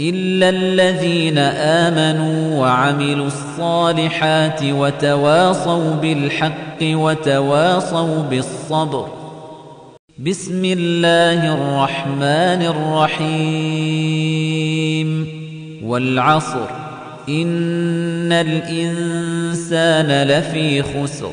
إلا الذين آمنوا وعملوا الصالحات وتواصوا بالحق وتواصوا بالصبر بسم الله الرحمن الرحيم والعصر إن الإنسان لفي خسر